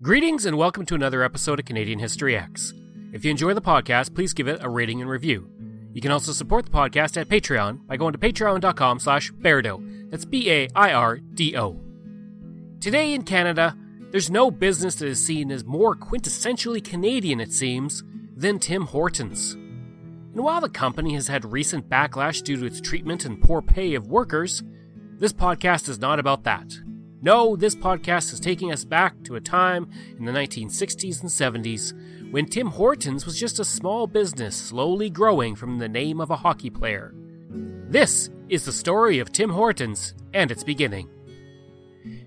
Greetings and welcome to another episode of Canadian History X. If you enjoy the podcast, please give it a rating and review. You can also support the podcast at Patreon by going to patreon.com slash Bairdo. That's B-A-I-R-D-O. Today in Canada, there's no business that is seen as more quintessentially Canadian, it seems, than Tim Hortons. And while the company has had recent backlash due to its treatment and poor pay of workers, this podcast is not about that. No, this podcast is taking us back to a time in the 1960s and 70s when Tim Hortons was just a small business slowly growing from the name of a hockey player. This is the story of Tim Hortons and its beginning.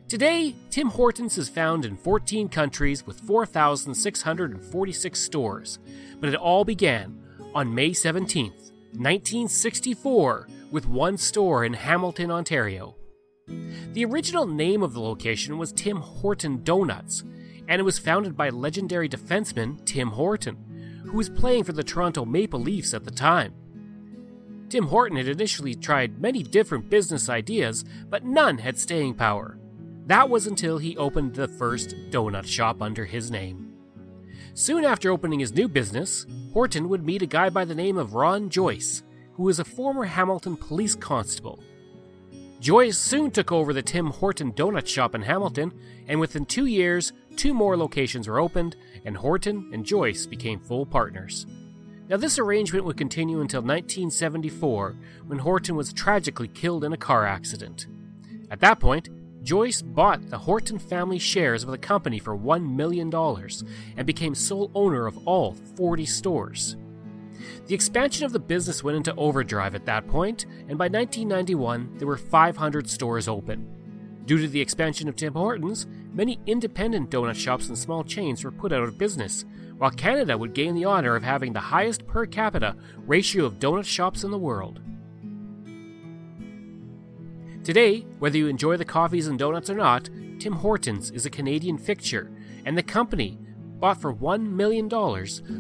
Today, Tim Hortons is found in 14 countries with 4,646 stores, but it all began on May 17, 1964, with one store in Hamilton, Ontario. The original name of the location was Tim Horton Donuts, and it was founded by legendary defenseman Tim Horton, who was playing for the Toronto Maple Leafs at the time. Tim Horton had initially tried many different business ideas, but none had staying power. That was until he opened the first donut shop under his name. Soon after opening his new business, Horton would meet a guy by the name of Ron Joyce, who was a former Hamilton police constable. Joyce soon took over the Tim Horton Donut Shop in Hamilton, and within two years, two more locations were opened, and Horton and Joyce became full partners. Now, this arrangement would continue until 1974, when Horton was tragically killed in a car accident. At that point, Joyce bought the Horton family shares of the company for $1 million and became sole owner of all 40 stores. The expansion of the business went into overdrive at that point, and by 1991, there were 500 stores open. Due to the expansion of Tim Hortons, many independent donut shops and small chains were put out of business, while Canada would gain the honor of having the highest per capita ratio of donut shops in the world. Today, whether you enjoy the coffees and donuts or not, Tim Hortons is a Canadian fixture, and the company, bought for $1 million,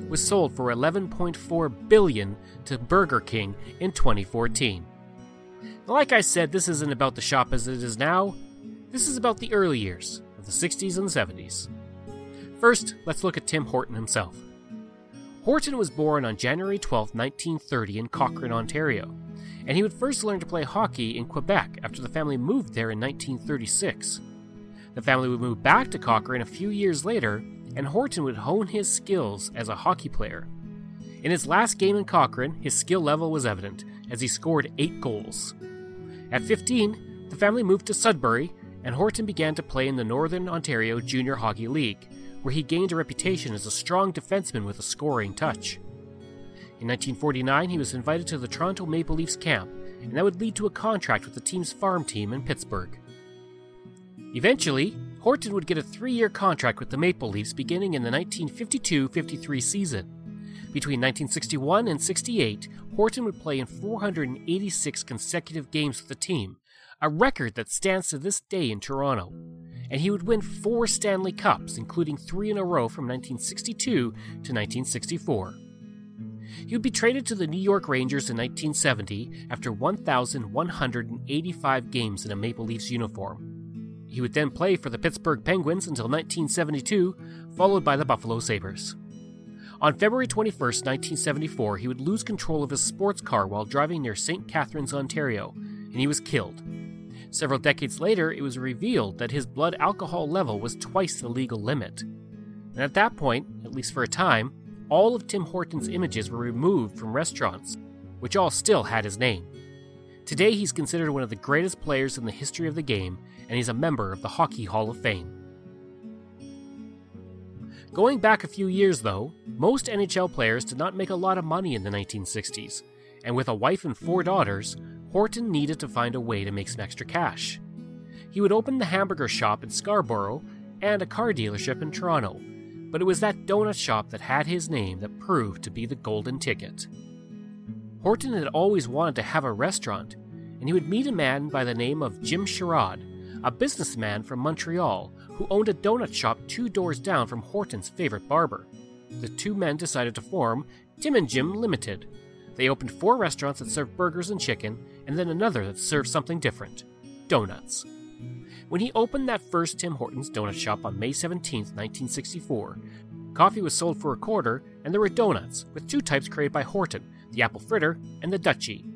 was sold for 11.4 billion to Burger King in 2014. Like I said, this isn't about the shop as it is now. This is about the early years of the 60s and 70s. First, let's look at Tim Horton himself. Horton was born on January 12, 1930, in Cochrane, Ontario and he would first learn to play hockey in Quebec after the family moved there in 1936. The family would move back to Cochrane a few years later, and Horton would hone his skills as a hockey player. In his last game in Cochrane, his skill level was evident, as he scored eight goals. At 15, the family moved to Sudbury, and Horton began to play in the Northern Ontario Junior Hockey League, where he gained a reputation as a strong defenseman with a scoring touch. In 1949, he was invited to the Toronto Maple Leafs camp, and that would lead to a contract with the team's farm team in Pittsburgh. Eventually, Horton would get a three year contract with the Maple Leafs beginning in the 1952 53 season. Between 1961 and 68, Horton would play in 486 consecutive games with the team, a record that stands to this day in Toronto. And he would win four Stanley Cups, including three in a row from 1962 to 1964. He would be traded to the New York Rangers in 1970 after 1,185 games in a Maple Leafs uniform. He would then play for the Pittsburgh Penguins until 1972, followed by the Buffalo Sabres. On February 21, 1974, he would lose control of his sports car while driving near St. Catharines, Ontario, and he was killed. Several decades later, it was revealed that his blood alcohol level was twice the legal limit. And at that point, at least for a time, all of Tim Horton's images were removed from restaurants, which all still had his name. Today, he's considered one of the greatest players in the history of the game, and he's a member of the Hockey Hall of Fame. Going back a few years, though, most NHL players did not make a lot of money in the 1960s, and with a wife and four daughters, Horton needed to find a way to make some extra cash. He would open the hamburger shop in Scarborough and a car dealership in Toronto, but it was that donut shop that had his name that proved to be the golden ticket. Horton had always wanted to have a restaurant, and he would meet a man by the name of Jim Charade, a businessman from Montreal who owned a donut shop two doors down from Horton's favorite barber. The two men decided to form Tim and Jim Limited. They opened four restaurants that served burgers and chicken, and then another that served something different donuts. When he opened that first Tim Hortons donut shop on May 17, 1964, coffee was sold for a quarter, and there were donuts, with two types created by Horton the apple fritter and the Dutchie.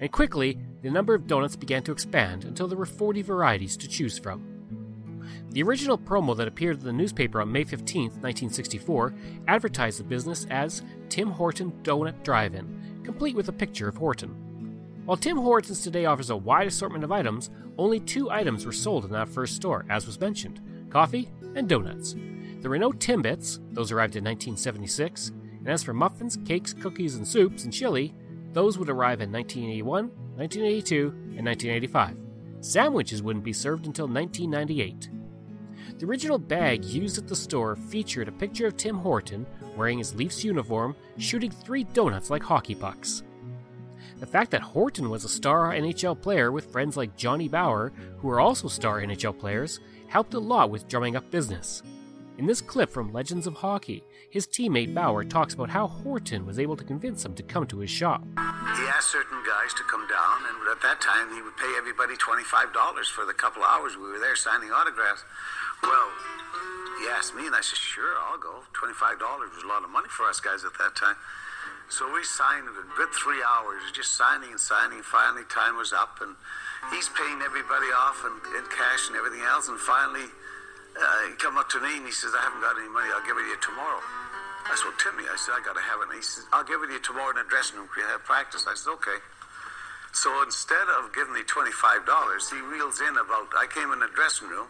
And quickly, the number of donuts began to expand until there were 40 varieties to choose from. The original promo that appeared in the newspaper on May 15, 1964, advertised the business as Tim Horton Donut Drive In, complete with a picture of Horton. While Tim Hortons today offers a wide assortment of items, only two items were sold in that first store, as was mentioned coffee and donuts. There were no Timbits, those arrived in 1976, and as for muffins, cakes, cookies, and soups and chili, those would arrive in 1981, 1982, and 1985. Sandwiches wouldn't be served until 1998. The original bag used at the store featured a picture of Tim Horton wearing his Leafs uniform, shooting three donuts like hockey pucks. The fact that Horton was a star NHL player with friends like Johnny Bower, who were also star NHL players, helped a lot with drumming up business. In this clip from Legends of Hockey, his teammate Bower talks about how Horton was able to convince him to come to his shop. He asked certain guys to come down, and at that time he would pay everybody $25 for the couple hours we were there signing autographs. Well, he asked me, and I said, sure, I'll go. $25 was a lot of money for us guys at that time. So we signed a good three hours, just signing and signing. Finally, time was up, and he's paying everybody off and in cash and everything else. And finally, uh, he come up to me and he says, I haven't got any money. I'll give it to you tomorrow. I said, well, Timmy, I said, I got to have it. And he says, I'll give it to you tomorrow in the dressing room. We have practice. I said, okay. So instead of giving me $25, he reels in about, I came in the dressing room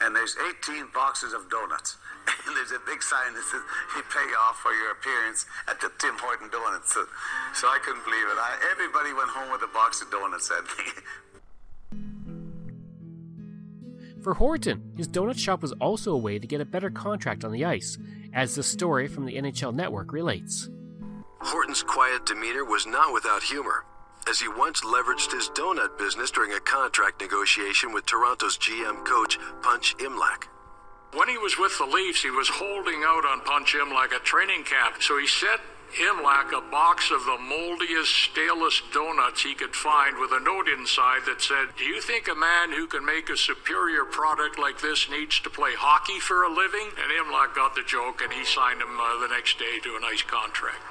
and there's 18 boxes of donuts. And there's a big sign that says, you pay off for your appearance at the Tim Horton Donuts. So, so I couldn't believe it. I, everybody went home with a box of donuts that For Horton, his donut shop was also a way to get a better contract on the ice, as the story from the NHL Network relates. Horton's quiet demeanor was not without humor, as he once leveraged his donut business during a contract negotiation with Toronto's GM coach, Punch Imlach. When he was with the Leafs, he was holding out on Punch Imlach at training camp, so he sent Imlach a box of the moldiest, stalest donuts he could find with a note inside that said, Do you think a man who can make a superior product like this needs to play hockey for a living? And Imlach got the joke and he signed him uh, the next day to a nice contract.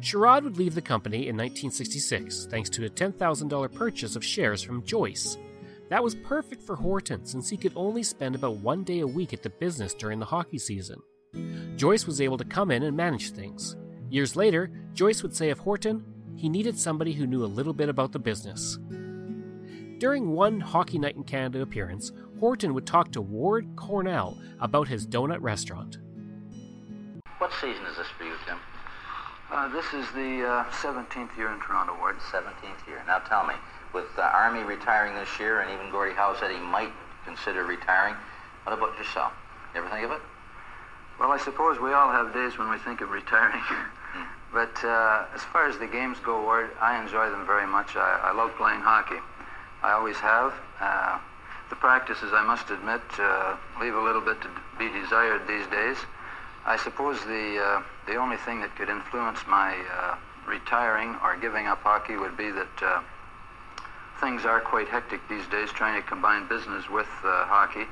Charade would leave the company in 1966 thanks to a $10,000 purchase of shares from Joyce. That was perfect for Horton since he could only spend about one day a week at the business during the hockey season. Joyce was able to come in and manage things. Years later, Joyce would say of Horton, he needed somebody who knew a little bit about the business. During one Hockey Night in Canada appearance, Horton would talk to Ward Cornell about his donut restaurant. What season is this for you, Tim? Uh, this is the uh, 17th year in Toronto, Ward. 17th year. Now tell me, with the Army retiring this year, and even Gordie Howe said he might consider retiring, what about yourself? You ever think of it? Well, I suppose we all have days when we think of retiring. but uh, as far as the games go, Ward, I enjoy them very much. I, I love playing hockey. I always have. Uh, the practices, I must admit, uh, leave a little bit to be desired these days. I suppose the uh, the only thing that could influence my uh, retiring or giving up hockey would be that uh, things are quite hectic these days, trying to combine business with hockey.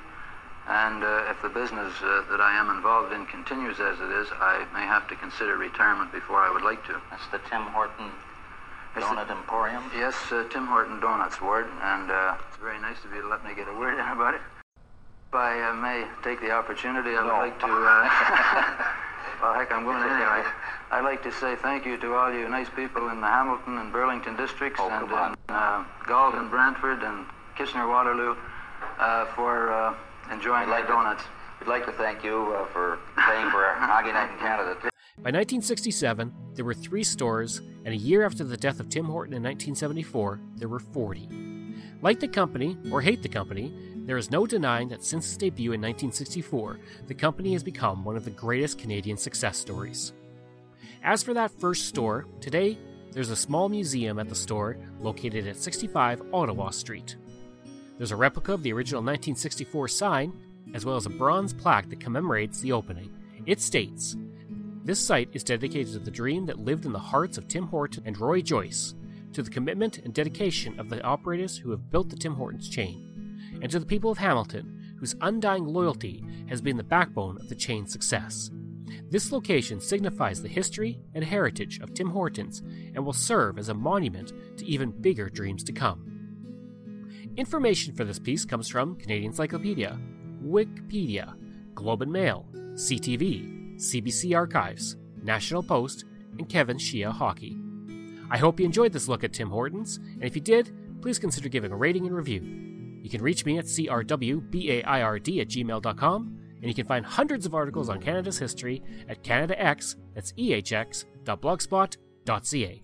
And uh, if the business uh, that I am involved in continues as it is, I may have to consider retirement before I would like to. That's the Tim Horton Donut the, Emporium? Yes, uh, Tim Horton Donuts, Ward. And uh, it's very nice of you to let me get a word in about it. If I uh, may take the opportunity, I would No. like to. Uh, well, heck, I'm going to anyway. I'd like to say thank you to all you nice people in the Hamilton and Burlington districts Oh, and in uh, Galt and Brantford and Kitchener Waterloo uh, for uh, enjoying like it. donuts. We'd like to thank you uh, for paying for our Hockey Night in Canada. By 1967, there were three stores, and a year after the death of Tim Horton in 1974, there were 40. Like the company, or hate the company, there is no denying that since its debut in 1964, the company has become one of the greatest Canadian success stories. As for that first store, today there's a small museum at the store located at 65 Ottawa Street. There's a replica of the original 1964 sign, as well as a bronze plaque that commemorates the opening. It states, This site is dedicated to the dream that lived in the hearts of Tim Horton and Ron Joyce, to the commitment and dedication of the operators who have built the Tim Hortons chain, and to the people of Hamilton, whose undying loyalty has been the backbone of the chain's success. This location signifies the history and heritage of Tim Hortons and will serve as a monument to even bigger dreams to come. Information for this piece comes from Canadian Encyclopedia, Wikipedia, Globe and Mail, CTV, CBC Archives, National Post, and Kevin Shea Hockey. I hope you enjoyed this look at Tim Hortons, and if you did, please consider giving a rating and review. You can reach me at crwbaird at gmail.com, and you can find hundreds of articles on Canada's history at CanadaX, that's EHX, ehx.blogspot.ca.